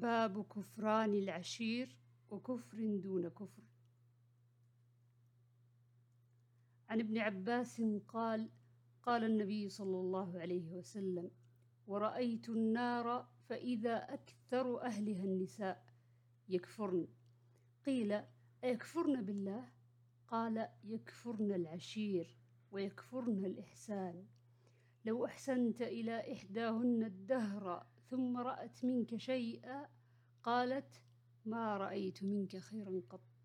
باب كفران العشير وكفر دون كفر. عن ابن عباس قال قال النبي صلى الله عليه وسلم ورأيت النار فإذا أكثر أهلها النساء يكفرن. قيل أيكفرن بالله؟ قال يكفرن العشير ويكفرن الإحسان. لو أحسنت إلى إحداهن الدهر ثم رأت منك شيئا؟ قالت ما رأيت منك خيرا قط.